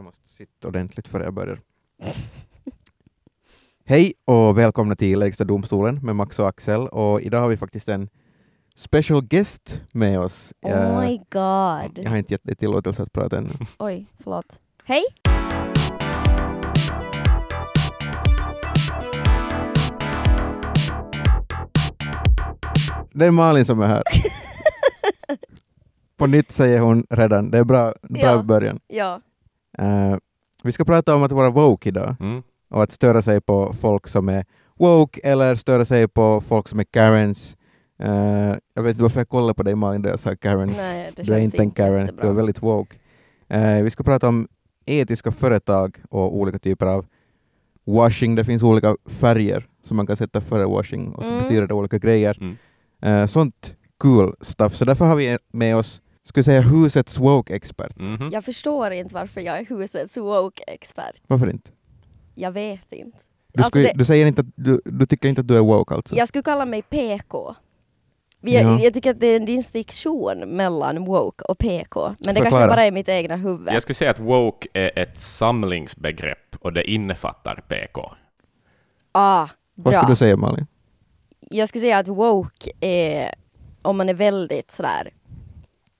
Jag måste sitta ordentligt före jag börjar. Hej och välkomna till Lägsta domstolen med Max och Axel. Och idag har vi faktiskt en special guest med oss. Oh Eh, my god. jag har inte gett dig tillåtelse att prata ännu. Oj, förlåt. Hej! Det är Malin som är här. På nytt säger hon redan. Det är bra, bra Ja. början. Ja. Eh, vi ska prata om att vara woke idag Mm. och att störa sig på folk som är woke eller störa sig på folk som är Karens. Eh, jag vet inte varför jag kollade på dig Malin när jag sa Karens. Nej, du är inte en Karen, du är väldigt woke. Eh, vi ska prata om etiska företag och olika typer av washing. Det finns olika färger som man kan sätta före washing och så Mm. betyder det olika grejer. Mm. Eh, sånt cool stuff. Så därför har vi med oss, ska vi säga husets woke-expert. Mhm. Jag förstår inte varför jag är husets woke-expert. Varför inte? Jag vet inte. Du, Alltså skulle, det- du säger inte att du, du tycker inte att du är woke alltså? Jag skulle kalla mig PK. Vi, Ja. Jag tycker att det är en distinktion mellan woke och PK. Men det Förklara. kanske bara är mitt egna huvud. Jag skulle säga att woke är ett samlingsbegrepp och det innefattar PK. Ah, Vad skulle bra. du säga Malin? Jag skulle säga att woke är om man är väldigt sådär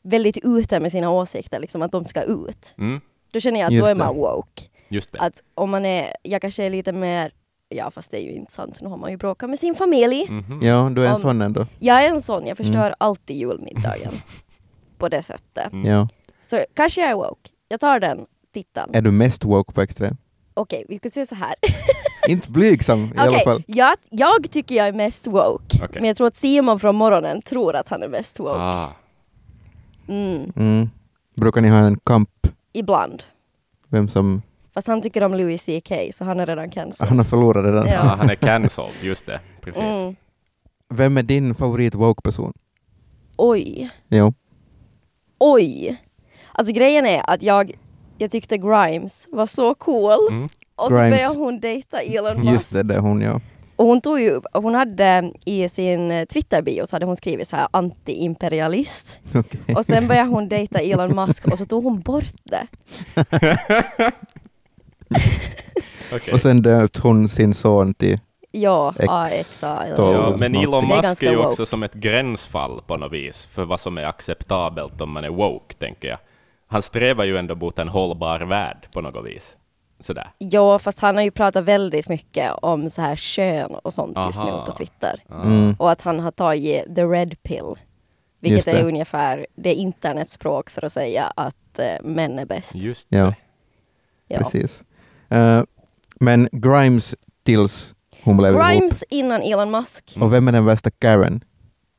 väldigt ute med sina åsikter, liksom att de ska ut. Mm. Då känner jag att Just då är det. man woke. Just det. Att om man är, jag kanske är lite mer, ja fast det är ju inte sant, nu har man ju bråkat med sin familj. Mhm. Ja, du är en Om- sån ändå. Jag är en sån, jag förstör Mm. alltid julmiddagen. på det sättet. Mm. Ja. Så kanske jag är woke. Jag tar den titeln. Är du mest woke på extrem? Okej, vi ska se så här. inte blygsam i alla Okej, fall. jag, jag tycker jag är mest woke. Okej. Men jag tror att Simon från morgonen tror att han är mest woke. Ah. Mm, Mm. Brukar ni ha en kamp? ibland. Vem som... Fast han tycker om Louis CK så han är redan cancelled. Han har förlorat redan. Ja. Ja, han är cancelled, just det. Precis. Mm. Vem är din favorit woke-person? Oj, Jo. oj. Alltså grejen är att jag, jag tyckte Grimes var så cool. Mm. Och så Grimes. började hon dejta Elon Musk. Just det, det är hon ja. Och hon tog ju, hon hade i sin eh, Twitter-bio så hade hon skrivit så här anti-imperialist. Okej. Och sen började hon dejta Elon Musk och så tog hon bort det. Okej. Och sen döpte hon sin son till... Ja, AXA. Ja, men Elon Musk är ju woke. också som ett gränsfall på något vis för vad som är acceptabelt om man är woke, tänker jag. Han strävar ju ändå mot en hållbar värld på något vis. Sådär. Ja, fast han har ju pratat väldigt mycket om så här kön och sånt just Aha. nu på Twitter. Ah. Mm. Och att han har tagit the red pill. Vilket Just är ungefär det internetspråk för att säga att eh, män är bäst. Just Ja, det. Ja. precis. Eh, men Grimes tills hon blev ihop. Grimes innan Elon Musk. Och vem är den värsta Karen?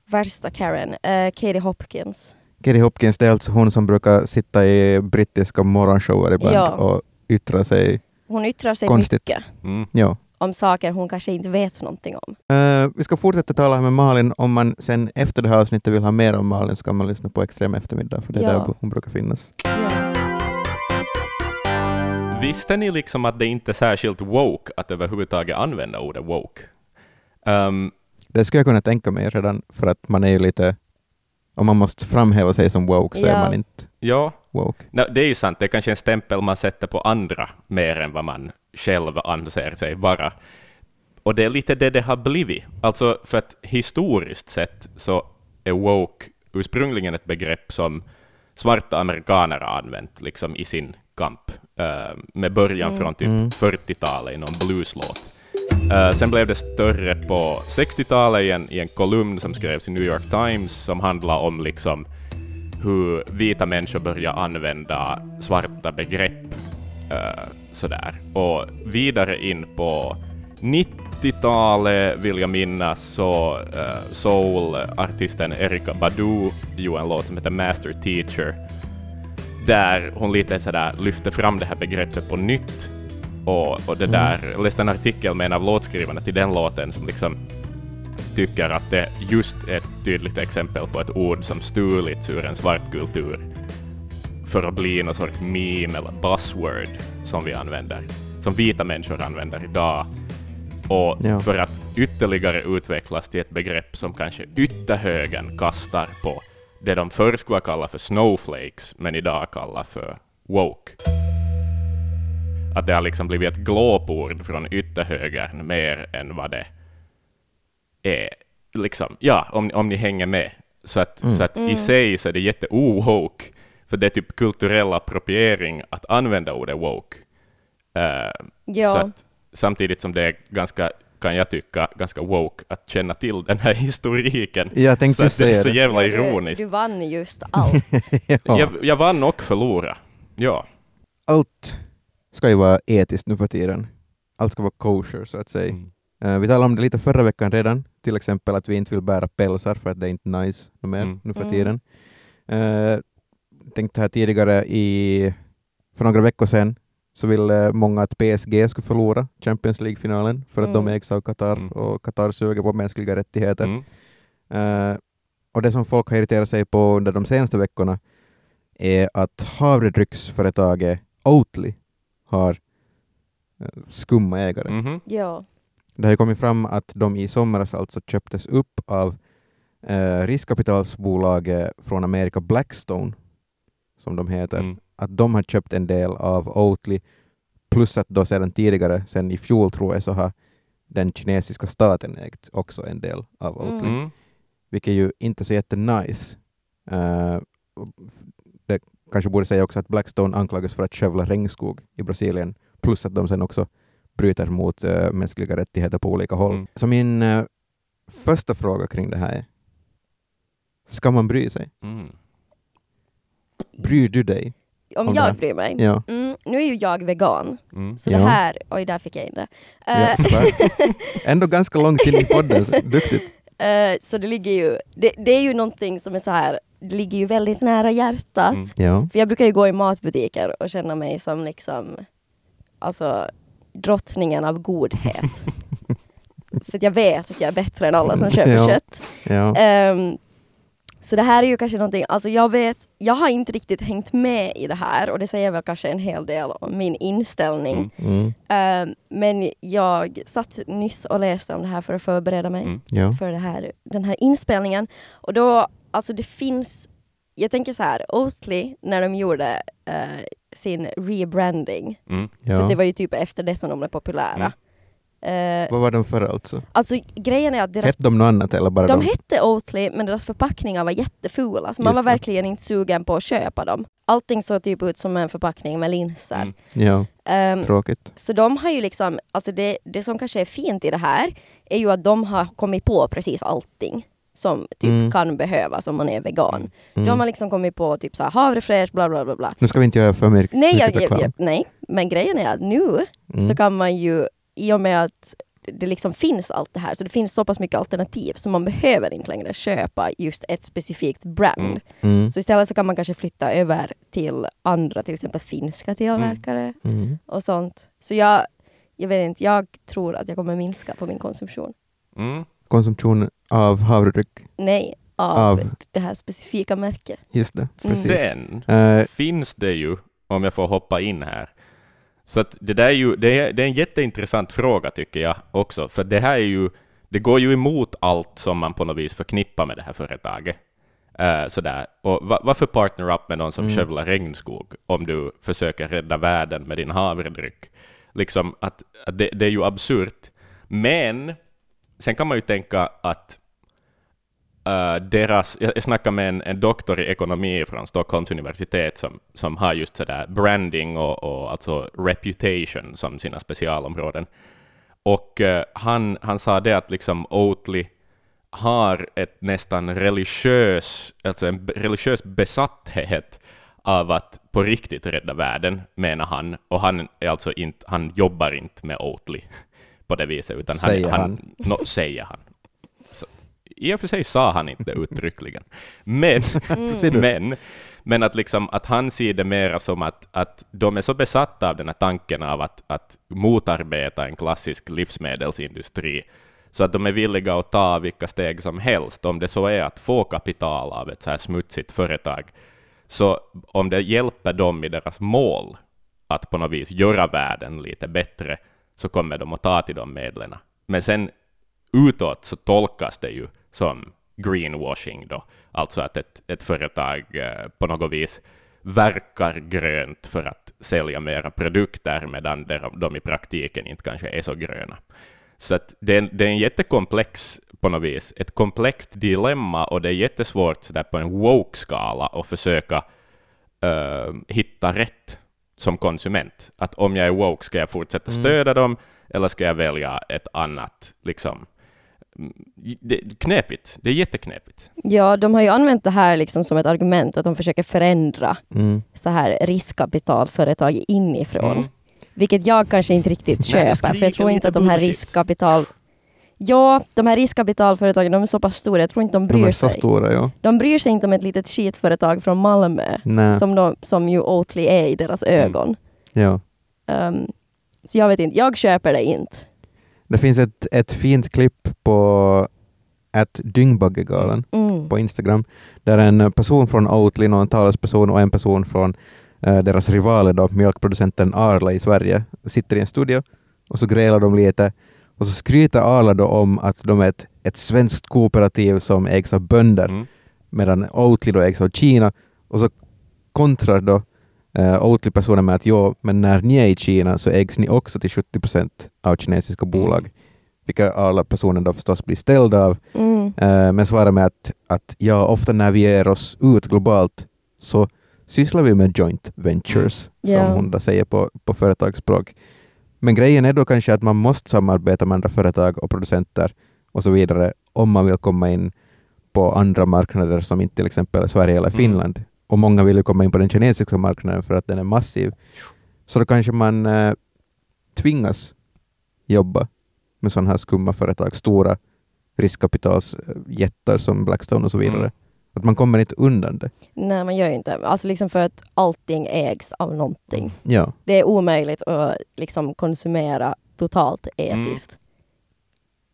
Värsta Karen. Eh, Katie Hopkins. Katie Hopkins, det är alltså hon som brukar sitta i brittiska morgonshower ibland Ja. och yttra sig. Hon yttrar sig Konstigt. mycket Mm. Ja. om saker hon kanske inte vet någonting om. Eh, vi ska fortsätta tala med Malin. Om man sen efter det här avsnittet vill ha mer om Malin så kan man lyssna på Extrem eftermiddag, för det är Ja. där hon brukar finnas. Ja. Visste ni liksom att det inte är särskilt woke att överhuvudtaget använda ordet woke? Um, Det skulle jag kunna tänka mig redan för att man är ju lite... Om man måste framhäva sig som woke så är Ja. man inte ja, woke. no, det är ju sant. Det är kanske en stämpel man sätter på andra mer än vad man själv anser sig vara. Och det är lite det det har blivit. Alltså, för att historiskt sett så är woke ursprungligen ett begrepp som svarta amerikaner har använt liksom, i sin kamp, eh, med början från typ Mm. 40-talet i någon blueslåt. Eh, sen blev det större på 60-talet i en, i en kolumn som skrevs i New York Times som handlade om liksom hur vita människor börjar använda svarta begrepp eh, sådär. Och vidare in på 90-talet vill jag minnas så uh, soul-artisten Erika Badu gjorde en låt som heter Master Teacher där hon lite sådär lyfte fram det här begreppet på nytt och, och det Mm. där, jag läste en artikel med en av låtskrivarna till den låten som liksom tycker att det just är ett tydligt exempel på ett ord som stulits ur en svart kultur för att bli någon sorts meme eller buzzword som vi använder, som vita människor använder idag. Och Ja. för att ytterligare utvecklas till ett begrepp som kanske ytterhögern kastar på det de förr skulle kalla för snowflakes, men idag kallar för woke. att det har liksom blivit ett glåpord från ytterhögern mer än vad det är. Liksom, ja, om, om ni hänger med. Så att, Mm. så att i sig så är det jätte woke för det är typ kulturell appropriering att använda ordet woke. Eh, Ja. så att, samtidigt som det är ganska, kan jag tycka, ganska woke att känna till den här historiken. Jag tänkte så det är så det. jävla Ja, du, ironiskt. du vann just allt. ja. Jag, jag vann och förlorade. Ja. Allt ska ju vara etiskt nu för tiden. Allt ska vara kosher så att säga. Mm. Eh, vi talade om det lite förra veckan redan, till exempel att vi inte vill bära pälsar för att det är inte nice mer Mm. nu för Mm. tiden. Uh, tänkte här tidigare i, för några veckor sedan så ville många att PSG skulle förlora Champions League-finalen för att de Mm. ägs av Qatar Mm. och Qatar suger på mänskliga rättigheter. Mm. Eh, och det som folk har irriterat sig på under de senaste veckorna är att havredrycksföretaget Oatly har eh, skumma ägare. Mhm. ja. Det har ju kommit fram att de i somras alltså köptes upp av eh, riskkapitalsbolaget från Amerika Blackstone, som de heter. Mm. Att de har köpt en del av Oatly, plus att då sedan tidigare, sen i fjol tror jag, så har den kinesiska staten ägt också en del av Oatly, Mm. Mm. vilket ju inte är så jättenice. Uh, det kanske borde säga också att Blackstone anklagas för att skövla regnskog i Brasilien, plus att de sen också bryter mot eh, mänskliga rättigheter på olika håll. Mm. Så min eh, första fråga kring det här är, ska man bry sig? Mm. Bryr du dig? Om Om jag bryr mig? Ja. Mm, nu är ju jag vegan, Mm. så Ja. det här, oj där fick jag in det. ja Eh, sådär. Ändå ganska långt in i podden, så duktigt. eh, så det ligger ju, det, det är ju någonting som är så här, det ligger ju väldigt nära hjärtat. Mm. Ja. För jag brukar ju gå i matbutiker och känna mig som liksom, alltså drottningen av godhet. För att jag vet att jag är bättre än alla som köper Ja. kött. ja. Ehm, så det här är ju kanske någonting, alltså jag vet, jag har inte riktigt hängt med i det här och det säger väl kanske en hel del om min inställning. Mm. Mm. Ehm, men jag satt nyss och läste om det här för att förbereda mig Mm. ja. för det här, den här inspelningen. Och då, alltså det finns, jag tänker så här, Oatly, när de gjorde eh, sin rebranding, Mm. för ja. det var ju typ efter det som de blev populära. Mm. Eh, Vad var de för alltså? alltså grejen är att deras Hette de något annat eller bara de de? hette Oatly men deras förpackningar var jättefula så man Just var det. verkligen inte sugen på att köpa dem. Allting såg typ ut som en förpackning med linser. Mm. Ja, Ehm, tråkigt. så de har ju liksom, alltså det, det som kanske är fint i det här är ju att de har kommit på precis allting som typ Mm. kan behövas om man är vegan. Mm. De har liksom kommit på typ så här havrefräsch, bla bla bla bla. Nu ska vi inte göra för mycket Nej, jag, mycket jag, jag, nej, men grejen är att nu Mm. så kan man ju, i och med att det liksom finns allt det här, så det finns så pass mycket alternativ så man behöver inte längre köpa just ett specifikt brand. Mm. Mm. Så istället så kan man kanske flytta över till andra, till exempel finska tillverkare Mm. och sånt. Så jag, jag vet inte, jag tror att jag kommer minska på min konsumtion. Mm. Konsumtion av havredryck, Nej, av, Av. det här specifika märket. just det. Precis. Sen Eh, finns det ju, om jag får hoppa in här, så att det där är ju, det är, det är en jätteintressant fråga tycker jag också, för det här är ju, det går ju emot allt som man på något vis förknippar med det här företaget. Uh, sådär. Och va, varför partner upp med någon som Mm. skövlar regnskog om du försöker rädda världen med din havredryck? Liksom att, att det, det är ju absurt. Men sen kan man ju tänka att uh, deras, jag snackade med en, en doktor i ekonomi från Stockholms universitet som, som har just sådär branding och, och alltså reputation som sina specialområden. Och uh, han, han sa det att liksom Oatly har ett nästan religiös, alltså en religiös besatthet av att på riktigt rädda världen, menar han. Och han, är alltså inte, han jobbar inte med Oatly på det viset, utan Säger han, han. No, säger han. Så, I och för sig sa han inte uttryckligen. Men, du? men, men att, liksom, att han ser det mera som att, att de är så besatta av den här tanken av att, att motarbeta en klassisk livsmedelsindustri, så att de är villiga att ta vilka steg som helst, om det så är att få kapital av ett så här smutsigt företag. Så om det hjälper dem i deras mål att på något vis göra världen lite bättre, så kommer de att ta till de medlen. Men sen utåt så tolkas det ju som greenwashing då, alltså att ett, ett företag eh, på något vis verkar grönt för att sälja mera produkter, medan de, de i praktiken inte kanske är så gröna. Så att det, är, det är en jättekomplex, på något vis, ett komplext dilemma, och det är jättesvårt så där på en woke-skala att försöka uh, hitta rätt som konsument. Att om jag är woke, ska jag fortsätta Mm. stödja dem, eller ska jag välja ett annat, liksom, Mm, det är knepigt. Det är jätteknepigt. Ja, de har ju använt det här liksom som ett argument att de försöker förändra Mm. så här riskkapitalföretag inifrån. Mm. Vilket jag kanske inte riktigt Nej, köper, det för jag tror inte att de här bullshit. riskkapital... Ja, de här riskkapitalföretagen, de är så pass stora, jag tror inte de De bryr är så sig. stora, ja. De bryr sig inte om ett litet skitföretag från Malmö, som, de, som ju Oatly är i deras Mm. ögon. Ja. Um, så jag vet inte, jag köper det inte. Det finns ett, ett fint klipp på att Dyngbaggegalan Mm. på Instagram, där en person från Oatly, någon talesperson och en person från eh, deras rivaler, då, mjölkproducenten Arla i Sverige, sitter i en studio och så grälar de lite och så skryter Arla då om att de är ett, ett svenskt kooperativ som ägs av bönder, Mm. medan Oatly då ägs av Kina och så kontrar då eh, Oatly-personen med att jo, men när ni är i Kina så ägs ni också till 70 procent av kinesiska bolag, vilka Arla-personen då förstås blir ställd av Mm. Eh, men svarar med att, att ja, ofta när vi ger oss ut globalt så sysslar vi med joint ventures, Mm. Ja. som hon då säger på, på företagsspråk. Men grejen är då kanske att man måste samarbeta med andra företag och producenter och så vidare om man vill komma in på andra marknader som inte till exempel Sverige eller Mm. Finland. Och många vill ju komma in på den kinesiska marknaden för att den är massiv. Så då kanske man eh, tvingas jobba med sådana här skumma företag, stora riskkapitalsjättar som Blackstone och så vidare. Mm. Att man kommer inte undan det. Nej, man gör ju inte. Alltså liksom för att allting ägs av någonting. Ja, Det är omöjligt att liksom konsumera totalt etiskt.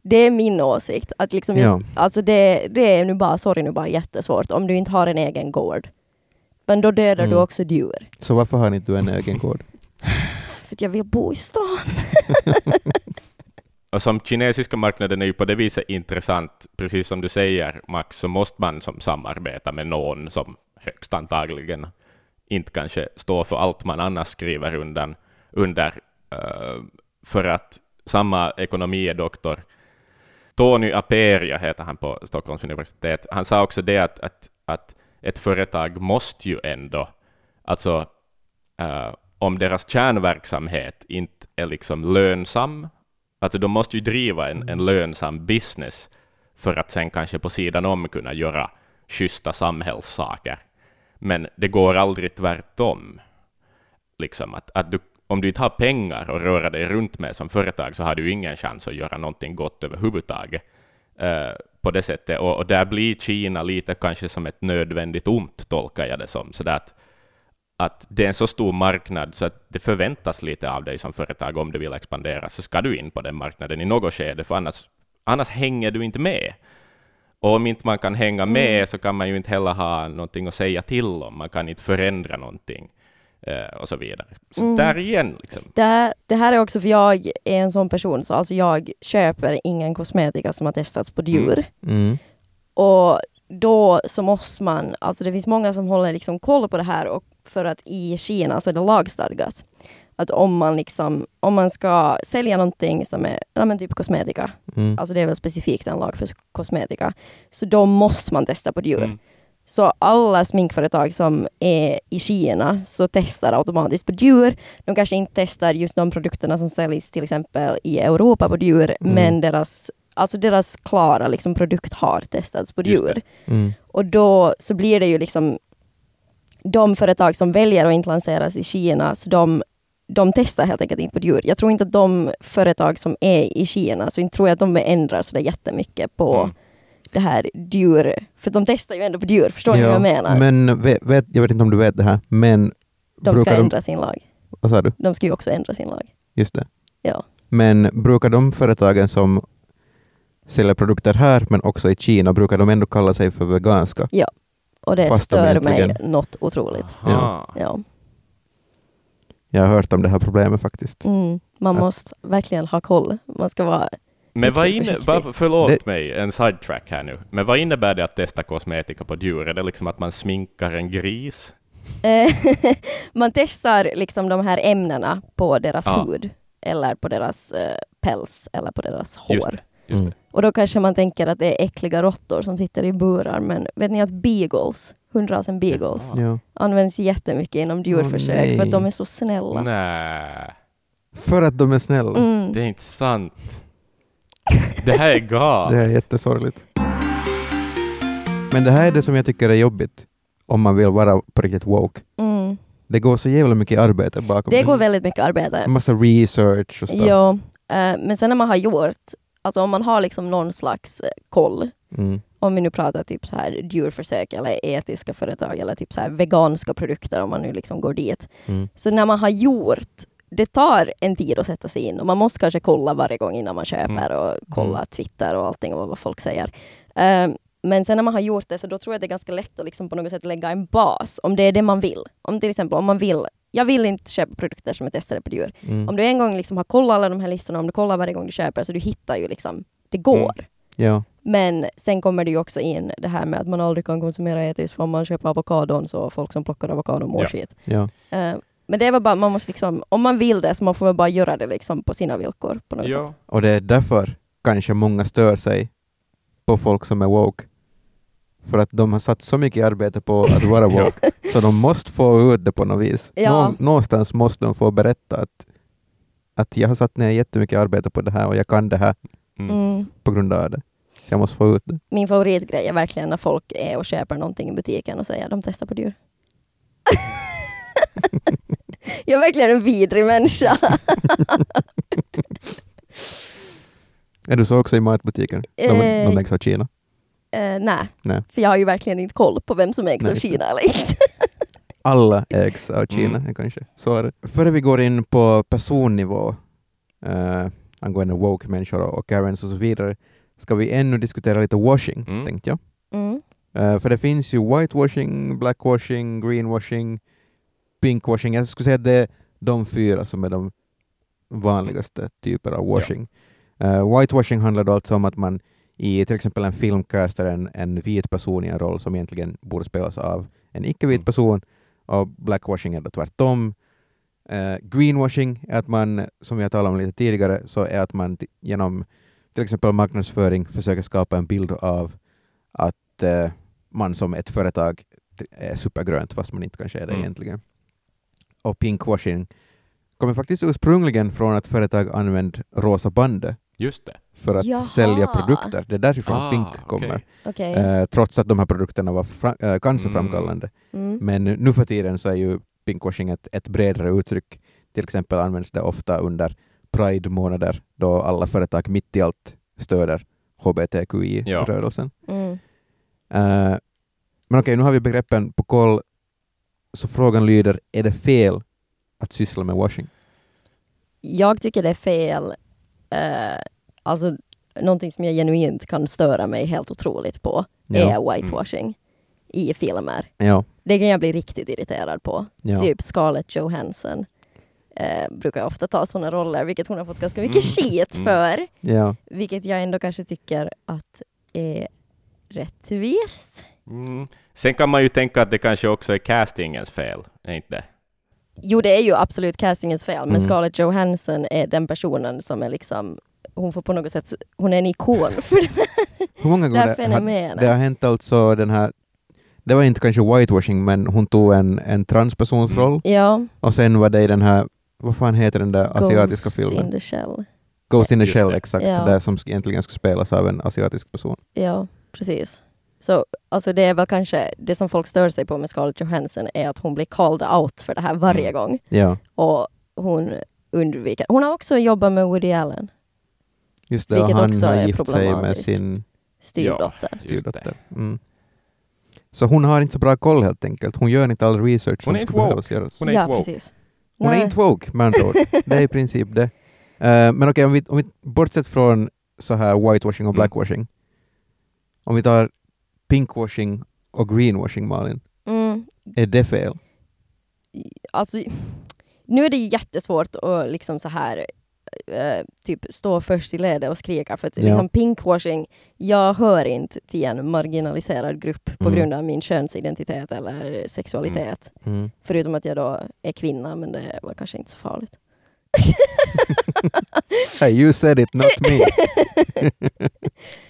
Det är min åsikt. Att liksom ja. Alltså det, det är nu bara, sorry nu bara jättesvårt om du inte har en egen gård. Men då dödar du Mm. också djur. Så varför har inte du en egen gård? För att jag vill bo i stan. Och som kinesiska marknaden är ju på det viset intressant, precis som du säger Max, så måste man som samarbeta med någon som högst antagligen inte kanske står för allt man annars skriver undan, under. eh, för att samma ekonomidoktor, Tony Aperia heter han på Stockholms universitet, han sa också det att, att, att ett företag måste ju ändå, alltså eh, om deras kärnverksamhet inte är liksom lönsam, Alltså de måste ju driva en, en lönsam business för att sen kanske på sidan om kunna göra schyssta samhällssaker. Men det går aldrig tvärtom. Liksom att, att du, om du inte har pengar att röra dig runt med som företag så har du ingen chans att göra någonting gott överhuvudtaget. eh, på det sättet. Och, och där blir Kina lite kanske som ett nödvändigt ont, tolkar jag det som. Så där att, att det är en så stor marknad så att det förväntas lite av dig som företag om du vill expandera, så ska du in på den marknaden i något skede, för annars, annars hänger du inte med. Och om inte man kan hänga med så kan man ju inte heller ha någonting att säga till om, man kan inte förändra någonting eh, och så vidare. Så Mm. där igen, liksom. Det här, det här är också för jag är en sån person, så alltså jag köper ingen kosmetika som har testats på djur. Mm. Och då så måste man, alltså det finns många som håller liksom koll på det här och för att i Kina så är det lagstadgat att om man liksom, om man ska sälja någonting som är, ja men typ kosmetika, Mm. alltså det är väl specifikt en lag för kosmetika, så då måste man testa på djur. Mm. Så alla sminkföretag som är i Kina så testar automatiskt på djur. De kanske inte testar just de produkterna som säljs till exempel i Europa på djur, Mm. men deras, alltså deras klara liksom, produkt har testats på djur. Mm. Och då så blir det ju liksom de företag som väljer att inte lanseras i Kina, så de, de testar helt enkelt inte på djur. Jag tror inte att de företag som är i Kina, så inte tror jag att de ändrar så där jättemycket på Mm. det här djur, för de testar ju ändå på djur, förstår ni vad jag menar? Men vet, jag vet inte om du vet det här, men de ska ändra sin lag. Vad sa du? De ska ju också ändra sin lag. Just det. Ja. Men brukar de företagen som säljer produkter här, men också i Kina, brukar de ändå kalla sig för veganska? Och det Fast de stör mig egentligen- något otroligt. Aha. Ja. Jag har hört om det här problemet faktiskt. Mm. Man Att- måste verkligen ha koll. Man ska vara... Men vad inne, vad, förlåt Det- mig, en sidetrack här nu. Men vad innebär det att testa kosmetika på djur? Är det liksom att man sminkar en gris? Eh, man testar liksom de här ämnena på deras Ja. hud eller på deras eh, päls eller på deras Just hår. det. Just Mm. Och då kanske man tänker att det är äckliga råttor som sitter i burar, men vet ni att beagles, hundrasen beagles, Ja. Används jättemycket inom djurförsök för att de är så snälla. Nej, För att de är snälla. Mm. det är inte sant. Det här är galet. Det är jättesorgligt. Men det här är det som jag tycker är jobbigt om man vill vara på riktigt woke. Mm. Det går så jävla mycket arbete bakom Det går väldigt mycket arbete. En massa research och stuff. Ja, eh, men sen när man har gjort, alltså om man har liksom någon slags eh, koll, Mm. om vi nu pratar typ så här djurförsök eller etiska företag eller typ så här veganska produkter om man nu liksom går dit. Mm. Så när man har gjort, det tar en tid att sätta sig in och man måste kanske kolla varje gång innan man köper och kolla Mm. Twitter och allting och vad folk säger. Eh, men sen när man har gjort det så då tror jag det är ganska lätt att liksom på något sätt lägga en bas om det är det man vill. Om till exempel om man vill, jag vill inte köpa produkter som är testade på djur. Mm. Om du en gång liksom har kollat alla de här listorna, om du kollar varje gång du köper, så du hittar ju liksom, det går. Mm. Ja. Men sen kommer det ju också in det här med att man aldrig kan konsumera etiskt för om man köper avokadon så folk som plockar avokadon mår Ja. skit. ja. Eh, men det är väl bara, man måste liksom, om man vill det så man får väl bara göra det liksom på sina villkor på något Ja. sätt. Och det är därför kanske många stör sig på folk som är woke. För att de har satt så mycket arbete på att vara woke, så de måste få ut det på något vis. Ja. Nå- någonstans måste de få berätta att, att jag har satt ner jättemycket arbete på det här och jag kan det här Mm. Mm. på grund av det. Så jag måste få ut det. Min favoritgrej är verkligen när folk är och köper någonting i butiken och säger att de testar på djur. jag är verkligen en vidrig människa. Är du så också i matbutiken? De, Eh, de ägs av Kina? Eh, nej. Nej. för jag har ju verkligen inte koll på vem som ägs Nej, av. Kina eller inte. Alla ägs av Kina Mm. kanske. Så är det. Före vi går in på personnivå uh, angående woke-människor och Karens och så vidare ska vi ännu diskutera lite washing, Mm. tänkte jag. Mm. Eh, för det finns ju whitewashing, blackwashing, greenwashing, pinkwashing. Jag skulle säga att det är de fyra som är de vanligaste typer av washing. Eh, whitewashing handlar då alltså om att man i till exempel en film castar en, en vit person i en roll som egentligen borde spelas av en icke-vit Mm. person och blackwashing är då tvärtom. Eh, greenwashing är att man, som jag talade om lite tidigare, så är att man genom till exempel marknadsföring försöker skapa en bild av att eh, man som ett företag är supergrönt fast man inte kanske är det Mm. egentligen. Och pinkwashing kommer faktiskt ursprungligen från att företag använde rosa bandet Just det. för att Jaha. sälja produkter. Det är därifrån Ah, pink kommer. Okej. Eh, trots att de här produkterna var fra- eh, cancerframkallande. Mm. Men nu, för tiden så är ju pinkwashing ett, ett bredare uttryck. Till exempel används det ofta under Pride-månader då alla företag mitt i allt stöder hbtqi-rörelsen. Mm. Eh, men okej, nu har vi begreppen på koll. Så frågan lyder, är det fel att syssla med washing? Jag tycker det är fel. Eh, alltså, någonting som jag genuint kan störa mig helt otroligt på Ja. Mm. är whitewashing i filmer. Ja. Det kan jag bli riktigt irriterad på. ja. Typ Scarlett Johansson eh, brukar ofta ta sådana roller, vilket hon har fått ganska mycket Mm. skit Mm. för. ja. Vilket jag ändå kanske tycker att är rättvist. Mm. Sen kan man ju tänka att det kanske också är castingens fel, är inte det? Jo, det är ju absolut castingens fel, men Mm. Scarlett Johansson är den personen som är liksom hon får på något sätt, hon är en ikon för det Hur många gånger här har, fenomenet. det har hänt alltså den här, det var inte kanske whitewashing, men hon tog en, en transpersons Mm. roll Ja, och sen var det i den här, vad fan heter den där asiatiska Ghost filmen? in the shell. Ghost in the Just Shell, det. exakt. Ja. Där som egentligen ska spelas av en asiatisk person. Ja, precis. Så alltså det är väl kanske det som folk stör sig på med Scarlett Johansson är att hon blir called out för det här varje Mm. gång. Ja, Och hon undviker. Hon har också jobbat med Woody Allen, just det. Och Vilket han också har är gift sig med sin styrdotter. Just styrdotter. Mm. Så hon har inte så bra koll helt enkelt. Hon gör inte all research som Hon är inte skulle woke. behövas göras. Hon är ja, inte woke. precis. Hon är Nej. inte woke med andra ord. Det är i princip det. Eh, men okej, om, vi, om vi bortsett från så här whitewashing och Mm. blackwashing. Om vi tar pinkwashing och greenwashing, Malin. Mm, Är det fel? alltså, nu är det jättesvårt att liksom så här eh, typ stå först i ledet och skrika. För att Ja. liksom pinkwashing, jag hör inte till en marginaliserad grupp på Mm. grund av min könsidentitet eller sexualitet. Mm. Förutom att jag då är kvinna, men det var kanske inte så farligt. Hey, you said it, not me.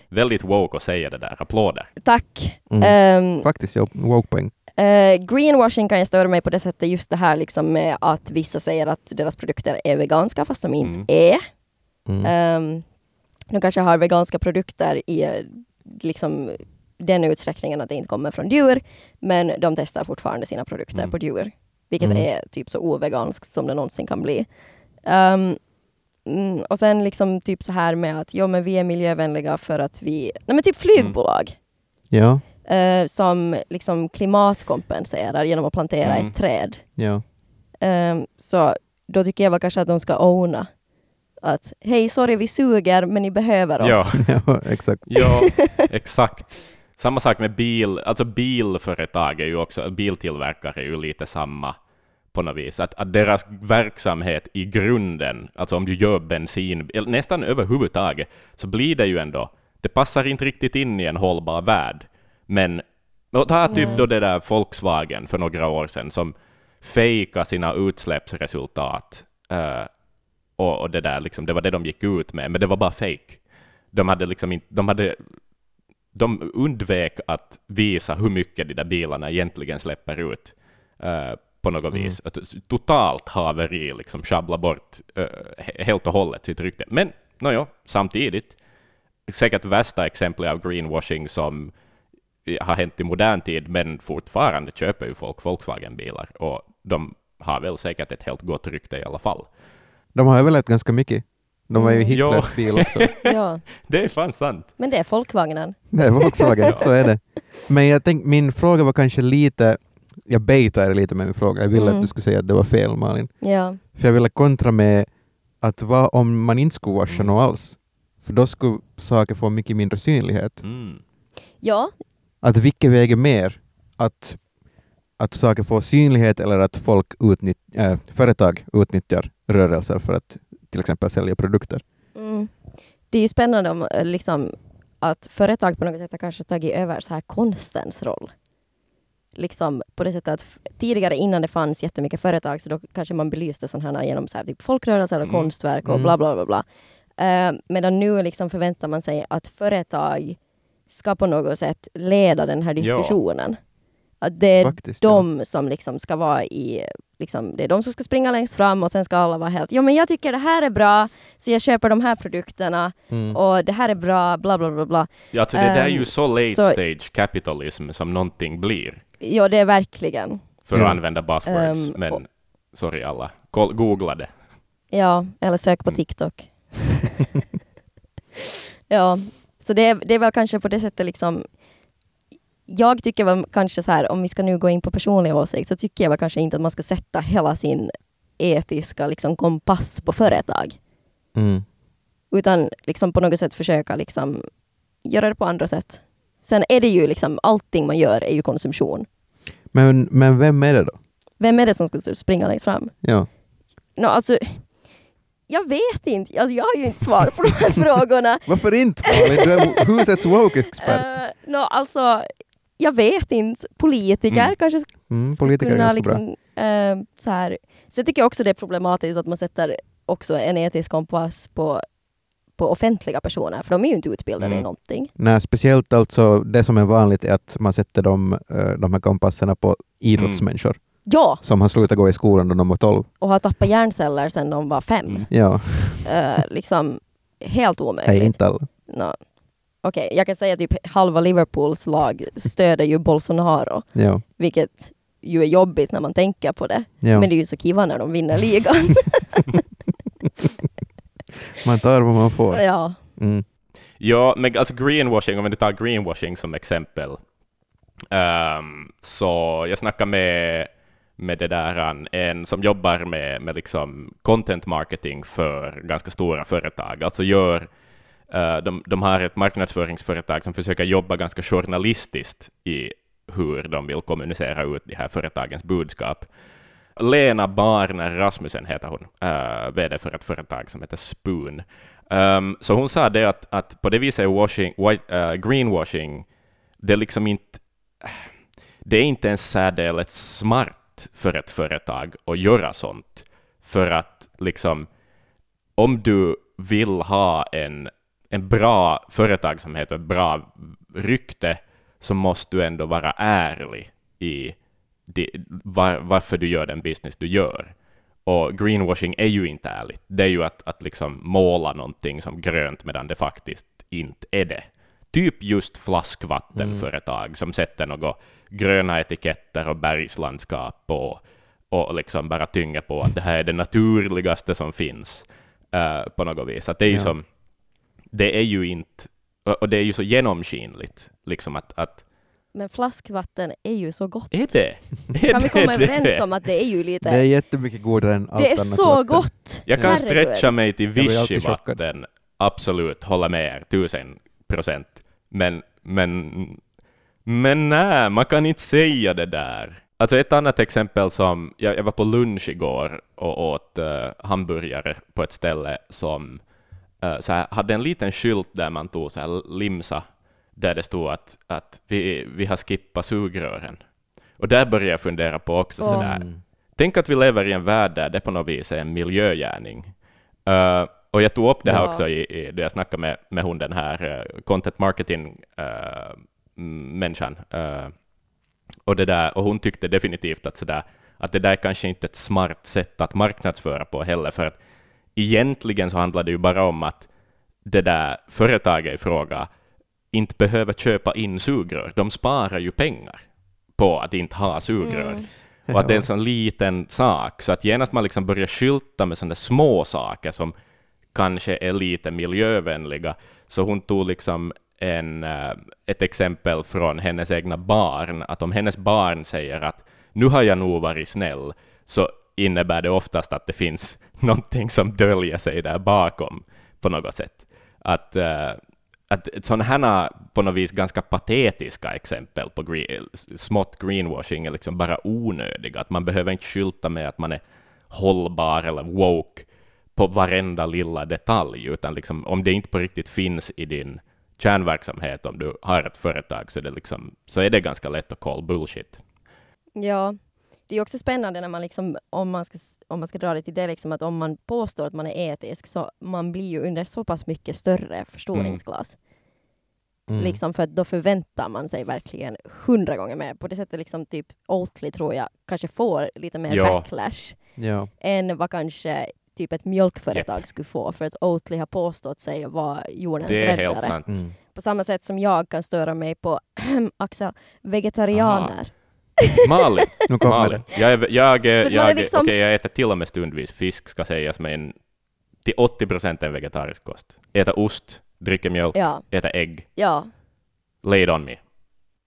Väldigt woke att säga det där. Applåder. Tack. Mm. Ehm, Faktiskt, jag woke-poäng. Eh, greenwashing kan jag störa mig på det sättet, just det här liksom med att vissa säger att deras produkter är veganska fast de inte Mm. är. Mm. Um, de kanske har veganska produkter i liksom, den utsträckningen att det inte kommer från djur, men de testar fortfarande sina produkter Mm. på djur, vilket Mm. är typ så oveganskt som det någonsin kan bli. Um, mm, och sen liksom typ så här med att jo, men vi är miljövänliga för att vi, nej men typ flygbolag Ja, eh, som liksom klimatkompenserar genom att plantera Mm. ett träd. ja. Ehm, så då tycker jag väl kanske att de ska owna att hej, sorry, vi suger, men ni behöver oss. Ja. ja, exakt. Ja, exakt. Samma sak med bil, alltså bilföretag är ju också, biltillverkare är ju lite samma på något vis. Att, att deras verksamhet i grunden, alltså om du gör bensin, nästan överhuvudtaget, så blir det ju ändå, det passar inte riktigt in i en hållbar värld. Men ta typ då det där Volkswagen för några år sedan som fejkade sina utsläppsresultat. eh, och, och det där liksom, det var det de gick ut med, men det var bara fake. De hade liksom inte, de hade de undvek att visa hur mycket de där bilarna egentligen släpper ut eh, på något Mm. vis. Att totalt haveri, liksom sjabbla bort eh, he- helt och hållet sitt rykte. Men nåja, samtidigt, säkert värsta exemplet av greenwashing som har hänt i modern tid, men fortfarande köper ju folk Volkswagen-bilar och de har väl säkert ett helt gott rykte i alla fall. De har överlevt ganska mycket. De var ju Mm. Hitlers bil också. Ja, Det är fan sant. men det är folkvagnen. Det är Volkswagen, så är det. Men jag tänkte, min fråga var kanske lite, jag baitar lite med min fråga. Jag ville Mm. att du skulle säga att det var fel Malin. Ja. För jag ville kontra med att vad om man inte skulle washa Mm. något alls? För då skulle saker få mycket mindre synlighet. Mm. ja, Att vilket väger mer? Att, att saker får synlighet eller att folk utnytt, äh, företag utnyttjar rörelser för att till exempel sälja produkter? Mm. Det är ju spännande om, eh, liksom, att företag på något sätt har kanske tagit över så här konstens roll. Liksom på det sättet att tidigare innan det fanns jättemycket företag så då kanske man belyste sådana här genom så här, typ folkrörelser och Mm. konstverk och Mm. bla bla bla. bla. Eh, medan nu liksom förväntar man sig att företag ska på något sätt leda den här Ja. Att det är Faktiskt. ja. de som liksom ska vara i, liksom, det är de som ska springa längst fram och sen ska alla vara helt, jo men jag tycker det här är bra, så jag köper de här produkterna Mm. och det här är bra, bla bla bla bla. Ja, alltså det där är ju Ehm, så late så- stage capitalism som någonting blir, Ja, det är verkligen. för Ja. att använda buzzwords. Ehm, men och- sorry alla, googla det. Ja, eller sök på Mm. TikTok. ja, så det är, det är väl kanske på det sättet liksom jag tycker väl kanske så här, om vi ska nu gå in på personlig åsikt, så tycker jag väl kanske inte att man ska sätta hela sin etiska liksom, kompass på företag. Mm. Utan liksom på något sätt försöka liksom göra det på andra sätt. Sen är det ju liksom, allting man gör är ju konsumtion. Men, men vem är det då? Vem är det som ska springa längst fram? Ja. Nå, alltså, jag vet inte. Alltså, jag har ju inte svar på de här frågorna. Varför inte Malin? Du är husets woke-expert. Uh, nå, alltså, jag vet inte. Politiker Mm. kanske Mm, politiker kunna liksom, eh, så här. Sen tycker jag också det är problematiskt att man sätter också en etisk kompass på, på offentliga personer, för de är ju inte utbildade Mm. i någonting. Nej, speciellt alltså det som är vanligt är att man sätter de, eh, de här kompasserna på idrottsmänniskor Ja, som har slutat gå i skolan då de var 12. och har tappat hjärnceller sedan de var fem. Mm. Ja, Eh, liksom helt omöjligt. nej inte alla. Nå, Okej, jag kan säga att typ halva Liverpools lag stöder ju Bolsonaro, Ja, vilket ju är jobbigt när man tänker på det. ja. Men det är ju så kiva när de vinner ligan. Man tar vad man får. ja. Mm. Ja, men alltså greenwashing, om vi nu tar greenwashing som exempel. ehm, så jag snackade med, med det där, en- som jobbar med, med liksom content marketing för ganska stora företag. Alltså gör, Eh, de, de har ett marknadsföringsföretag som försöker jobba ganska journalistiskt i hur de vill kommunicera ut de här företagens budskap. Lena Barner Rasmussen heter hon, eh, uh, VD för ett företag som heter Spoon. Um, så hon sa det att, att på det viset är washing, white, uh, greenwashing, det är liksom inte, det är inte ens särdeles smart för ett företag att göra sånt, för att liksom, om du vill ha en, en bra företagsamhet och ett bra rykte, så måste du ändå vara ärlig i det, var, varför du gör den business du gör. Och greenwashing är ju inte ärligt. Det är ju att, att liksom måla någonting som grönt medan det faktiskt inte är det. Typ just flaskvattenföretag mm. som sätter några gröna etiketter och bergslandskap och, och liksom bara tynger på att det här är det naturligaste som finns uh, på något vis. Att det, är ja. som, det är ju inte, och det är ju så genomskinligt, liksom att, att men flaskvatten är ju så gott. Är det? Är kan vi komma överens om att det är ju lite... Det är jättemycket godare än allt Det är så vatten. gott! Jag kan Herregud. stretcha mig till Vichy-vatten. Absolut, hålla med er, tusen procent. Men, men, men nej, man kan inte säga det där. Alltså ett annat exempel som, jag, jag var på lunch igår och åt uh, hamburgare på ett ställe som uh, så här, hade en liten skylt där man tog så här limsa där det stod att, att vi, vi har skippat sugrören. Och där börjar jag fundera på också oh. sådär, tänk att vi lever i en värld där det på något vis är en miljögärning. Uh, och jag tog upp det här ja. också i, i, då jag snackade med, med hon den här uh, content marketing uh. Uh, och, det där, och hon tyckte definitivt att, sådär, att det där är kanske inte ett smart sätt att marknadsföra på heller, för att egentligen så handlar det ju bara om att det där företaget i fråga inte behöver köpa in sugrör. De sparar ju pengar på att inte ha sugrör. Mm. Och att det är en sån liten sak, så att genast man liksom börjar skylta med sådana små saker som kanske är lite miljövänliga, så hon tog liksom en, eh, ett exempel från hennes egna barn, att om hennes barn säger att nu har jag nog varit snäll, så innebär det oftast att det finns någonting som döljer sig där bakom på något sätt. Att, uh, att sådana här på något vis ganska patetiska exempel på green, smått greenwashing är liksom bara onödiga. Att man behöver inte skylta med att man är hållbar eller woke på varenda lilla detalj, utan liksom, om det inte på riktigt finns i din kärnverksamhet, om du har ett företag, så, det liksom, så är det ganska lätt att call bullshit. Ja, det är också spännande när man liksom, om man ska, om man ska dra det till det, liksom att om man påstår att man är etisk, så man blir ju under så pass mycket större förstoringsglas. Mm. Liksom för att då förväntar man sig verkligen hundra gånger mer. På det sättet liksom typ Oatly tror jag kanske får lite mer ja. backlash ja. än vad kanske typ ett mjölkföretag yep. skulle få för att Oatly har påstått sig vara jordens det är räddare. Helt Mm. På samma sätt som jag kan störa mig på Axel, vegetarianer. Malin, Malin. Jag, är, jag, jag, jag, liksom... okay, jag äter till och med stundvis fisk, ska sägas, men till 80 procent en vegetarisk kost. Äta ost, dricka mjölk, ja. äta ägg. Ja. Lay it on me.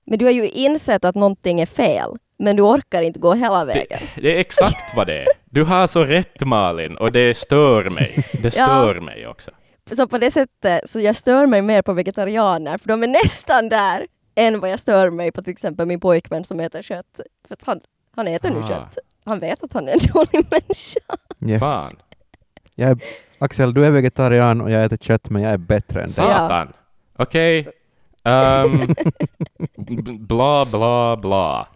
Men du har ju insett att någonting är fel, men du orkar inte gå hela vägen. Det, det är exakt vad det är. Du har så rätt Malin, och det stör mig. Det stör ja. mig också. Så på det sättet, så jag stör mig mer på vegetarianer, för de är nästan där än vad jag stör mig på till exempel min pojkvän som äter kött. För han, han äter nu ah. kött. Han vet att han är en dålig människa. Yes. Fan. Jag är, Axel, du är vegetarian och jag äter kött, men jag är bättre än dig. Satan! Okej. Okay. Um, bla, bla, bla.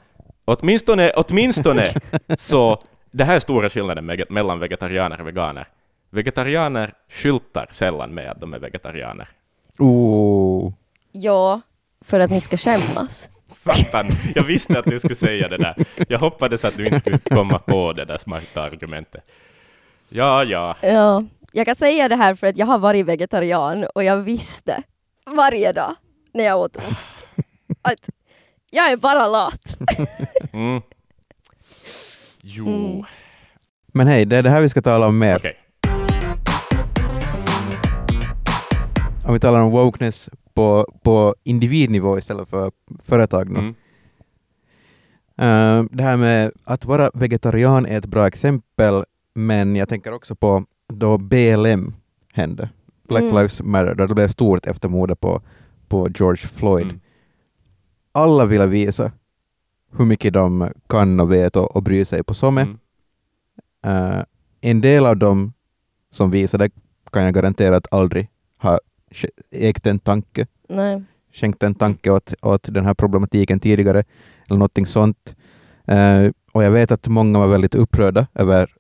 Åtminstone, åtminstone så, det här är stora skillnaden mellan vegetarianer och veganer. Vegetarianer skyltar sällan med att de är vegetarianer. Oh. Ja, för att ni ska skämmas. Satan, jag visste att du skulle säga det där. Jag hoppades att du inte skulle komma på det där smarta argumentet. Ja, ja. Ja, jag kan säga det här för att jag har varit vegetarian och jag visste varje dag när jag åt ost att jag är bara lat. Mm. Jo. Mm. Men hej, det är det här vi ska tala om mer. Okay. Om vi talar om wokeness på, på individnivå istället för företag. Mm. Uh, det här med att vara vegetarian är ett bra exempel, men jag tänker också på då BLM hände, Black mm. Lives Matter, då det blev stort eftermordet på, på George Floyd. Mm. Alla ville visa hur mycket de kan och vet och, och bryr sig på SOME. Mm. eh, en del av dem som visade kan jag garantera att aldrig har ägt en tanke, Nej. skänkt en tanke åt, åt den här problematiken tidigare, eller någonting sånt. Eh, och jag vet att många var väldigt upprörda över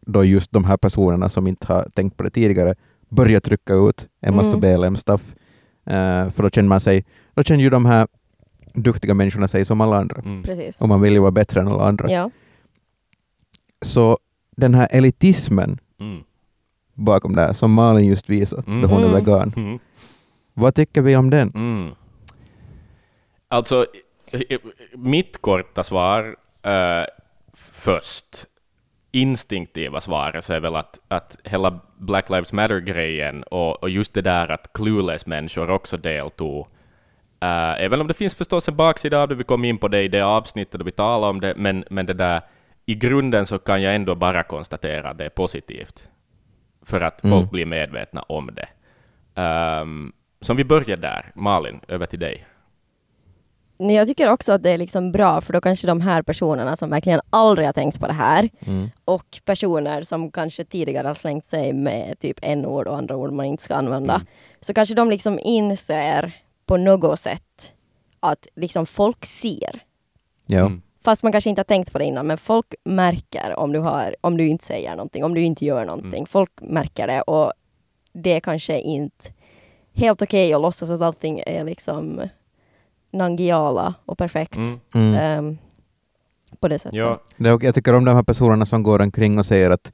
då just de här personerna som inte har tänkt på det tidigare börjar trycka ut en massa Mm. BLM-stuff. Eh, för då känner man sig, då känner ju de här duktiga människorna sig som alla andra. Mm. Precis. Och man vill ju vara bättre än alla andra. Ja. Så den här elitismen Mm. Bakom det här, som Malin just visade, Mm. då hon är Mm. vegan. Mm. Vad tycker vi om den? Mm. Alltså, mitt korta svar eh, först, instinktiva svaret, så är väl att, att hela Black Lives Matter-grejen och, och just det där att clueless-människor också deltog, eh, även om det finns förstås en baksida av det, vi kom in på det i det avsnittet då vi talade om det, men, men det där, i grunden så kan jag ändå bara konstatera att det är positivt, för att Mm. folk blir medvetna om det. Um, så om vi börjar där, Malin, över till dig. Jag tycker också att det är liksom bra för då kanske de här personerna som verkligen aldrig har tänkt på det här Mm. och personer som kanske tidigare har slängt sig med typ en ord och andra ord man inte ska använda. Mm. Så kanske de liksom inser på något sätt att liksom folk ser. Ja. Mm. Fast man kanske inte har tänkt på det innan, men folk märker om du, har, om du inte säger någonting, om du inte gör någonting. Mm. Folk märker det och det är kanske inte helt okej att låtsas att allting är liksom nangiala och perfekt. Mm. Mm. ehm, på det sättet. Ja, Det, är- jag tycker om de här personerna som går omkring och säger att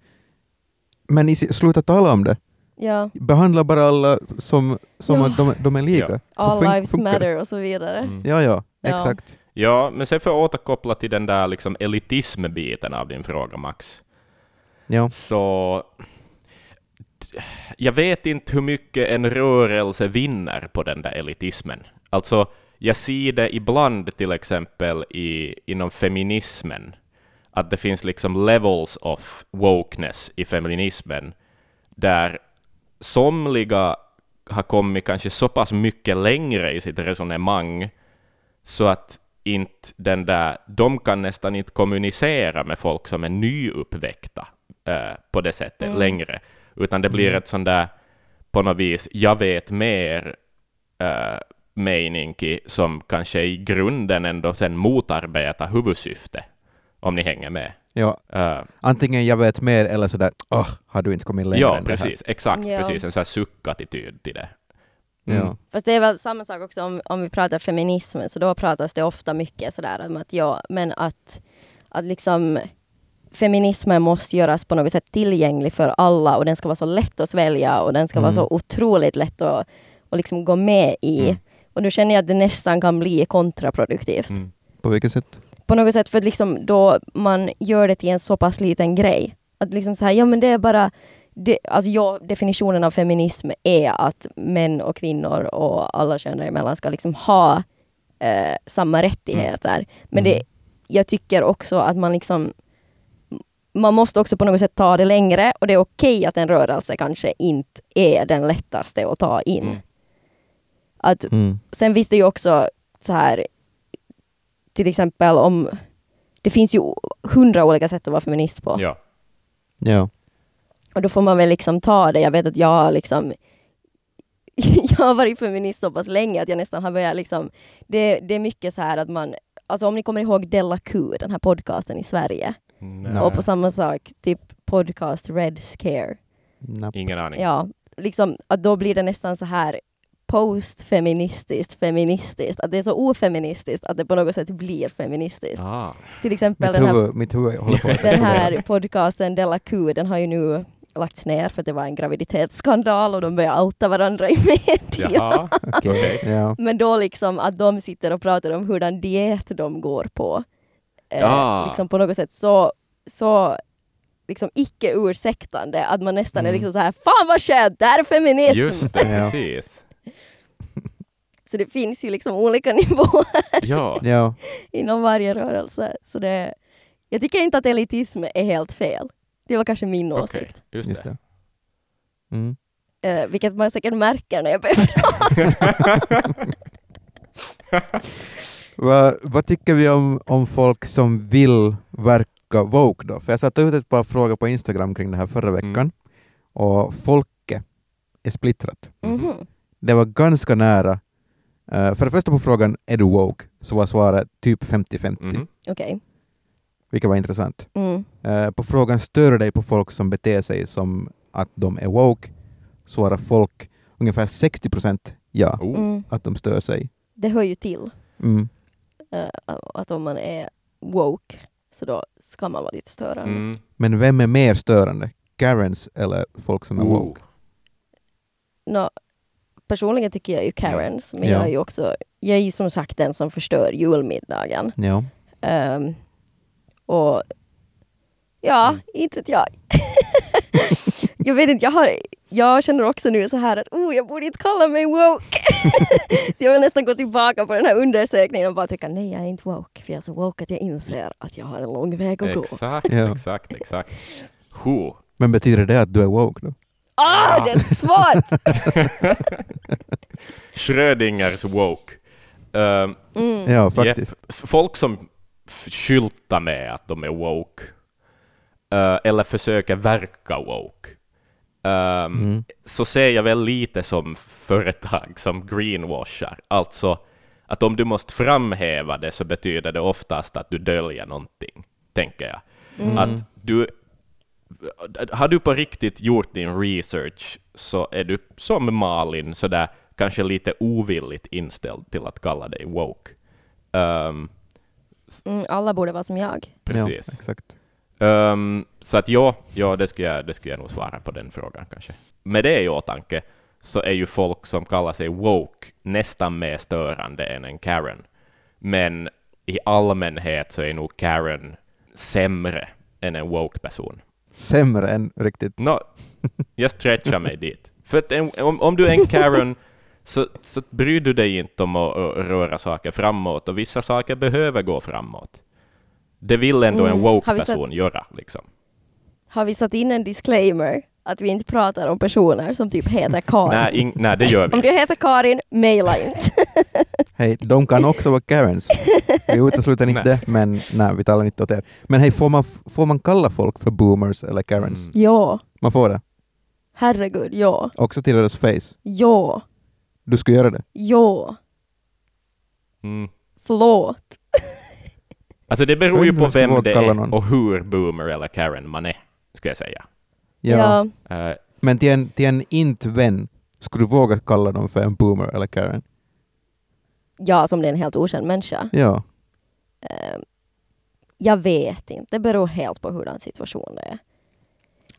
men i, sluta tala om det. Ja. Behandla bara alla som, som Ja. att de, de är lika. Ja. Så All lives det. matter och så vidare. Mm. Ja, ja, Ja. exakt. Ja, men sen får jag återkoppla till den där liksom elitism-biten av din fråga, Max. Ja. Så jag vet inte hur mycket en rörelse vinner på den där elitismen. Alltså, jag ser det ibland till exempel i, inom feminismen, att det finns liksom levels of wokeness i feminismen, där somliga har kommit kanske så pass mycket längre i sitt resonemang, så att inte den där, de kan nästan inte kommunicera med folk som är nyuppväckta eh, på det sättet Mm. längre, utan det blir Mm. ett sånt där, på något vis, jag vet mer eh, mening som kanske i grunden ändå sen motarbetar huvudsyfte, om ni hänger med. Ja, Eh, antingen jag vet mer eller sådär, åh, har du inte kommit längre ja, precis, exakt, Ja. precis, en sån här suckattityd till det. Mm. Fast det är väl samma sak också om, om vi pratar feminism, så då pratas det ofta mycket sådär om att ja, men att, att liksom feminismen måste göras på något sätt tillgänglig för alla och den ska vara så lätt att svälja och den ska vara Mm. så otroligt lätt att, att liksom gå med i. Mm. Och då känner jag att det nästan kan bli kontraproduktivt. Mm. På vilket sätt? På något sätt för att liksom då man gör det till en så pass liten grej. Att liksom så här, ja men det är bara det, alltså ja, definitionen av feminism är att män och kvinnor och alla kön däremellan ska liksom ha eh, samma rättigheter. Men det, Mm. jag tycker också att man liksom man måste också på något sätt ta det längre och det är okej att en rörelse kanske inte är den lättaste att ta in. Mm. Att Mm. Sen finns det ju också så här, till exempel om, det finns ju hundra olika sätt att vara feminist på. Ja. Ja. Och då får man väl liksom ta det. Jag vet att jag har liksom, jag har varit feminist så pass länge att jag nästan har börjat liksom, det, det är mycket så här att man, alltså om ni kommer ihåg Della Q, den här podcasten i Sverige, Nej. och på samma sak, typ podcast Red Scare. Napp. Ingen aning. Ja, liksom att då blir det nästan så här postfeministiskt, feministiskt, att det är så ofeministiskt att det på något sätt blir feministiskt. Ah. Till exempel Mitt den här, huvud, mitt huvud den här podcasten Della Q, den har ju nu lagts ner för att det var en graviditetsskandal och de började outa varandra i media. Jaha. Okej. Ja. Men då liksom att de sitter och pratar om hurdan diet de går på. Eh, Ja. Liksom på något sätt så, så liksom icke ursäktande att man nästan är Mm. liksom så här fan vad skönt, det här är feminism! Just det, Ja. precis. Så det finns ju liksom olika nivåer Ja. ja. inom varje rörelse. Så det, jag tycker inte att elitism är helt fel. Det var kanske min Okej, åsikt. just Just det. det. Mm. Eh, vilket man säkert märker när jag börjar prata. Vad, vad tycker vi om, om folk som vill verka woke då? För jag satte ut ett par frågor på Instagram kring det här förra veckan Mm. och folket är splittrat. Mhm. Det var ganska nära. Eh, för det första på frågan är du woke? Så var svaret typ 50-50, Mhm. Okej. Vilket var intressant. Mm. Eh, på frågan stör dig på folk som beter sig som att de är woke? Svarar folk ungefär 60 procent ja, Oh. Mm. att de stör sig. Det hör ju till Mm. eh, att om man är woke så då ska man vara lite störande. Mm. Men vem är mer störande? Karens eller folk som är Oh. woke? Nå, personligen tycker jag ju Karens, men Ja. jag är ju också, jag är ju som sagt den som förstör julmiddagen. Ja. Ehm, och ja, Mm. inte vet jag. jag vet inte, jag, har, jag känner också nu så här att oh, jag borde inte kalla mig woke. så jag vill nästan gå tillbaka på den här undersökningen och bara tycka nej, jag är inte woke. För jag är så woke att jag inser att jag har en lång väg att gå. Exakt, Ja. exakt, exakt. Huh. Men betyder det att du är woke då? Ah, Ja. det är svårt! Schrödingers woke. Ehm, Mm. Ja, faktiskt. f- folk som skyltar med att de är woke, eh, eller försöker verka woke, ehm, Mm. så ser jag väl lite som företag som greenwashar. Alltså att om du måste framhäva det så betyder det oftast att du döljer någonting, tänker jag. Mm. Att du, har du på riktigt gjort din research så är du som Malin sådär kanske lite ovilligt inställd till att kalla dig woke. Ehm, Mm, alla borde vara som jag. precis. Ja, exakt. Ehm, så att ja, ja det, skulle jag, det skulle jag nog svara på den frågan kanske. Med det i åtanke så är ju folk som kallar sig woke nästan mer störande än en Karen. Men i allmänhet så är nog Karen sämre än en woke-person. Sämre än riktigt. No, jag stretchar mig dit. För att en, om, om du är en Karen så, så bryr du dig inte om att, att röra saker framåt, och vissa saker behöver gå framåt. Det vill ändå en Mm. Vi woke-person göra. Liksom. Har vi satt in en disclaimer att vi inte pratar om personer som typ heter Karin? Nej, ing, nej, det gör vi Om du heter Karin, mejla inte. Hej, de kan också vara Karens. Vi utesluter inte det, men nej, vi talar inte åt er. Men hej, får man, får man kalla folk för boomers eller Karens? Mm. ja, Man får det. herregud, ja. Också till deras face. Ja, Du ska göra det. ja. Mm. Förlåt. Alltså det beror ju på vem det är någon. och hur boomer eller Karen man är, ska jag säga. Ja. Ja. Eh, Men till en, till en inte-vän, skulle du våga kalla dem för en boomer eller Karen? ja, som det är en helt okänd människa. Ja. Eh, jag vet inte, det beror helt på hurdan situation det är.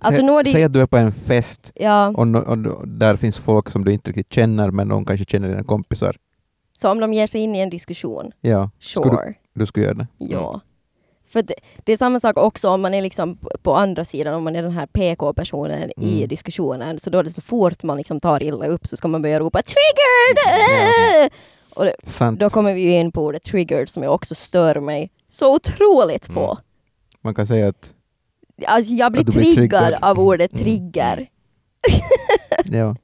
Alltså Sä, det, Säg att du är på en fest ja, och, och no- där finns folk som du inte riktigt känner, men de kanske känner dina kompisar. så om de ger sig in i en diskussion, Ja, skulle sure. du, du skulle göra det. Ja. För det, det är samma sak också om man är liksom på andra sidan, om man är den här PK-personen i Mm. diskussionen, så då är det så fort man liksom tar illa upp så ska man börja ropa triggered! Och det, då kommer vi in på ordet triggered som jag också stör mig så otroligt på. Mm. Man kan säga att, Alltså jag blir, blir triggad triggad. av ordet Mm. trigger. ja,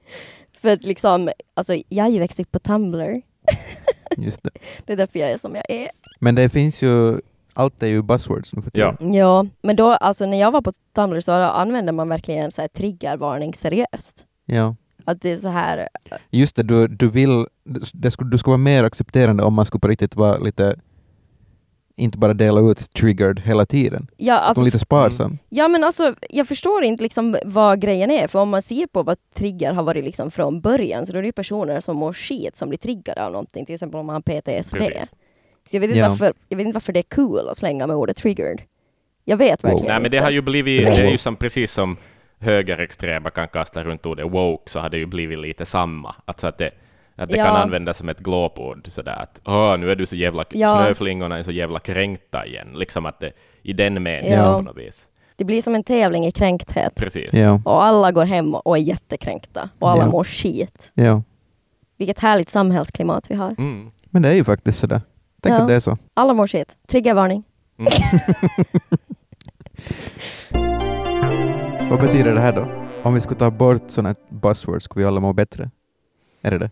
För att liksom, alltså jag har ju växt upp på Tumblr. just det. Det är därför jag är som jag är. Men det finns ju, allt är ju buzzwords nu för tiden. Ja. Ja, men då, alltså när jag var på Tumblr så använde man verkligen så här triggervarning seriöst. Ja. Att det är så här, Just det, du, du vill, det skulle, du ska vara mer accepterande om man skulle på riktigt vara lite, inte bara dela ut triggered hela tiden. ja, Alltså, lite sparsam. ja men alltså jag förstår inte liksom vad grejen är, för om man ser på vad trigger har varit liksom från början så då är det ju personer som mår skit som blir triggade av någonting, till exempel om man har PTSD. Precis. Så jag vet, inte Ja. varför, jag vet inte varför det är cool att slänga med ordet triggered. Jag vet Wow. verkligen Nej, men det har ju blivit, Det är ju som precis som högerextrema kan kasta runt ordet woke, så har det ju blivit lite samma. Alltså att det, att det Ja. kan användas som ett glåpord, sådär att Åh, nu är du så jävla, Ja. snöflingorna är så jävla kränkta igen. Liksom att det, i den meningen Ja. på något vis. Det blir som en tävling i kränkthet. Precis. Ja, Och alla går hem och är jättekränkta. Och alla Ja. mår skit. ja. Vilket härligt samhällsklimat vi har. Mm. Men det är ju faktiskt sådär. Tänk Ja. att det är så. Alla mår skit. Triggervarning. Mm. Vad betyder det här då? Om vi skulle ta bort sådana buzzwords, skulle vi alla må bättre? Är det det?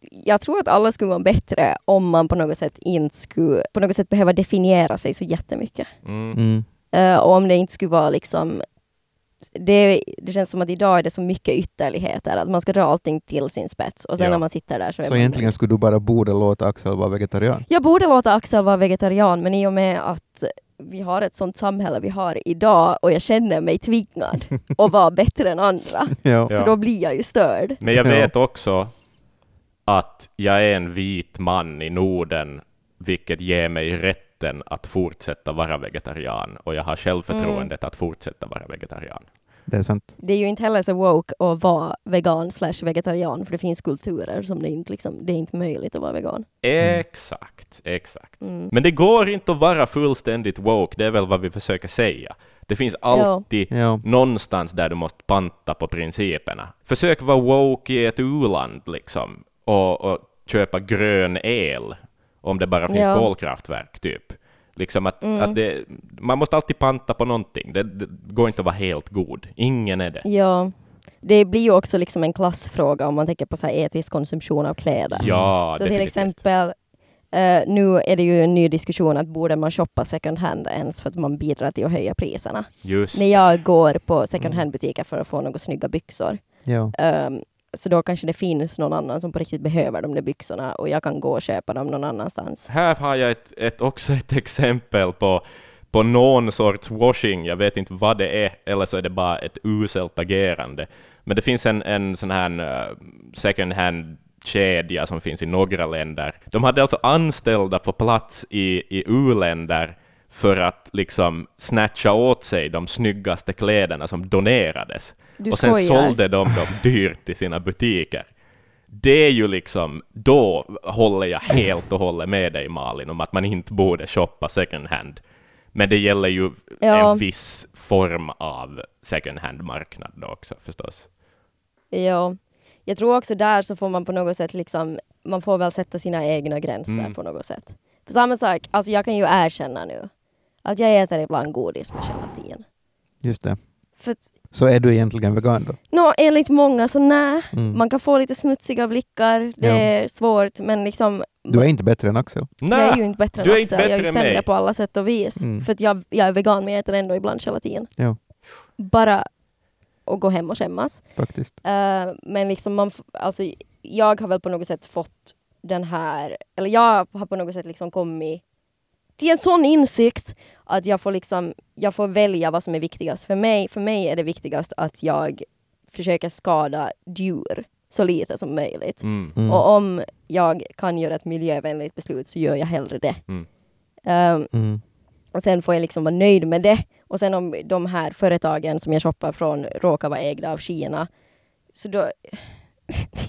Jag tror att alla skulle må bättre om man på något sätt inte skulle på något sätt behöva definiera sig så jättemycket. Mm. Eh, och om det inte skulle vara liksom det, det känns som att idag är det så mycket ytterligheter, att man ska dra allting till sin spets och sen Ja. när man sitter där så är Så man egentligen skulle du bara borde låta Axel vara vegetarian? Jag borde låta Axel vara vegetarian, men i och med att vi har ett sånt samhälle vi har idag och jag känner mig tvingad att vara bättre än andra, Ja. så då blir jag ju störd. Men jag Ja. vet också att jag är en vit man i Norden, vilket ger mig rätten att fortsätta vara vegetarian. Och jag har självförtroendet att fortsätta vara vegetarian. Det är sant. Det är ju inte heller så woke att vara vegan slash vegetarian, för det finns kulturer som det inte, liksom, det är inte möjligt att vara vegan. Exakt, exakt. Mm. Men det går inte att vara fullständigt woke, det är väl vad vi försöker säga. Det finns alltid Ja. någonstans där du måste panta på principerna. Försök vara woke i ett u-land liksom, och, och köpa grön el, om det bara finns Ja. kolkraftverk, typ. Liksom att, Mm. att det, man måste alltid panta på någonting. Det, det går inte att vara helt god. Ingen är det. Ja. Det blir ju också liksom en klassfråga om man tänker på så här etisk konsumtion av kläder. Ja, så till definitivt. exempel, eh, nu är det ju en ny diskussion att borde man shoppa second hand ens för att man bidrar till att höja priserna. Just När jag går på second Mm. hand-butiker för att få några snygga byxor, Ja. ehm, så då kanske det finns någon annan som på riktigt behöver de där byxorna och jag kan gå och köpa dem någon annanstans. Här har jag ett, ett, också ett exempel på, på någon sorts washing. Jag vet inte vad det är, eller så är det bara ett uselt agerande. Men det finns en, en sån här eh, second hand-kedja som finns i några länder. De hade alltså anställda på plats i, i u-länder för att liksom snatcha åt sig de snyggaste kläderna som donerades. Du och sen skojar. sålde de dem dyrt i sina butiker. Det är ju liksom, då håller jag helt och hållet med dig Malin om att man inte borde shoppa second hand. Men det gäller ju Ja. en viss form av second hand-marknad då också förstås. Ja. Jag tror också där så får man på något sätt liksom, man får väl sätta sina egna gränser Mm. på något sätt. För samma sak, alltså jag kan ju erkänna nu att jag äter ibland godis med gelatin. Just det. För att, Så är du egentligen vegan då? nå, enligt många så nej, Mm. man kan få lite smutsiga blickar, det Ja. är svårt men liksom Du är inte bättre än Axel. jag är ju Nej, inte bättre du är än inte Axel, jag är bättre ju sämre mig. på alla sätt och vis. Mm. För att jag, jag är vegan men jag äter ändå ibland gelatin. Ja. Bara att gå hem och skämmas. Faktiskt. Eh, men liksom man, alltså, jag har väl på något sätt fått den här, eller jag har på något sätt liksom kommit till en sån insikt att jag får liksom, jag får välja vad som är viktigast för mig. För mig är det viktigast att jag försöker skada djur så lite som möjligt. mm. Mm. Och om jag kan göra ett miljövänligt beslut så gör jag hellre det. Mm. Mm. och sen får jag liksom vara nöjd med det. Och sen om de här företagen som jag shoppar från råkar vara ägda av Kina, så då...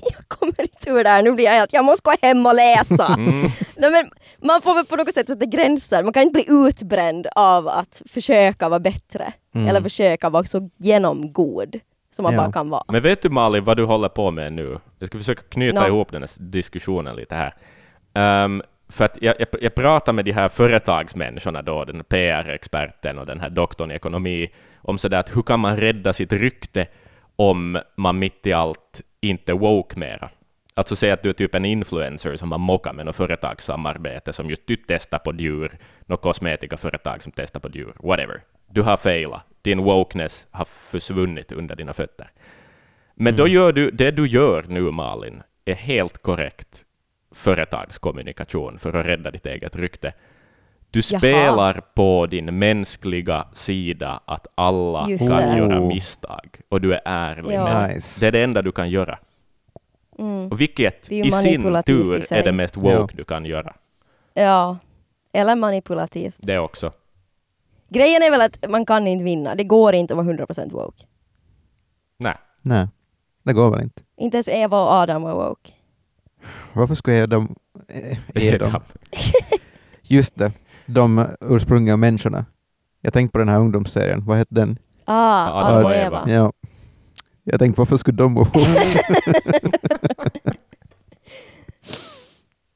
jag kommer inte ur det här. Nu blir jag helt, jag måste gå hem och läsa. Mm. Nej, men man får väl på något sätt sätta gränser. Man kan inte bli utbränd av att försöka vara bättre. Mm. Eller försöka vara så genomgod som man Ja. bara kan vara. Men vet du Malin vad du håller på med nu? Jag ska försöka knyta Nå. ihop den här diskussionen lite här. Ehm, för att jag, jag, jag pratar med de här företagsmänniskorna då, den PR-experten och den här doktorn i ekonomi, om sådär att hur kan man rädda sitt rykte om man mitt i allt inte woke mera? Alltså säg att du är typ en influencer som har mockat med något företagssamarbete som just du testar på djur, något kosmetikaföretag som testar på djur, whatever. Du har failat, din wokeness har försvunnit under dina fötter. Men då gör du, det du gör nu Malin, är helt korrekt företagskommunikation för att rädda ditt eget rykte. Du Jaha. spelar på din mänskliga sida att alla Just kan det. göra Oh. misstag, och du är ärlig Ja. med det. Nice. Det är det enda du kan göra. Mm. Och vilket i sin i tur sig. är det mest woke Ja. du kan göra. Ja. Eller manipulativt. Det också. Grejen är väl att man kan inte vinna. Det går inte att vara 100% woke. Nej. Nej, det går väl inte. Inte ens Eva och Adam var woke. Varför skulle eh, Är de? Edam. Just det, de ursprungliga människorna. Jag tänkte på den här ungdomsserien, vad hette den? Ah, Adam och Eva. Eva. Ja. Jag tänkte varför skulle de vara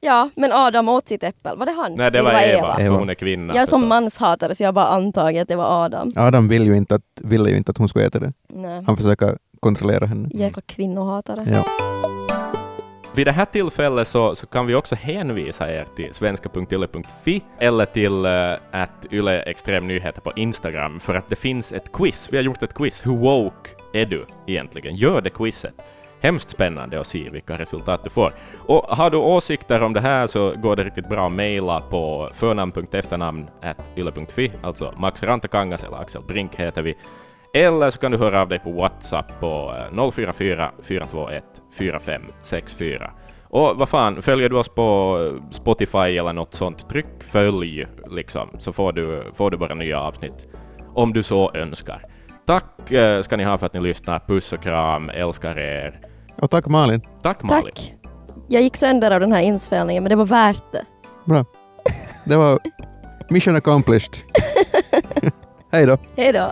Ja, men Adam åt sitt äppel. Var det han? Nej, det var Eva, för Eva. hon är kvinna. Jag är som manshatare så jag bara antagit att det var Adam. Adam vill ju inte att, ville ju inte att hon skulle äta det. Nej. Han försöker kontrollera henne. Jäkla kvinnohatare. Ja. Vid det här tillfället så, så kan vi också hänvisa er till svenska.yle.fi eller till uh, att Yle Extrem Nyheter på Instagram för att det finns ett quiz. Vi har gjort ett quiz. Hur woke är du egentligen? Gör det quizet. Hemskt spännande att se vilka resultat du får. Och har du åsikter om det här så går det riktigt bra att mejla på förnamn.efternamn.yle.fi, alltså Max Rantakangas eller Axel Brink heter vi. Eller så kan du höra av dig på WhatsApp på eh, 044 421 4564. Och vad fan, följer du oss på Spotify eller något sånt, tryck följ liksom, så får du, får du våra nya avsnitt om du så önskar. Tack eh, ska ni ha för att ni lyssnar. Puss och kram, älskar er. Och tack Malin. Tack Malin. Tack. Jag gick sönder av den här inspelningen, men det var värt det. Bra. Det var mission accomplished. Hej då. Hej då.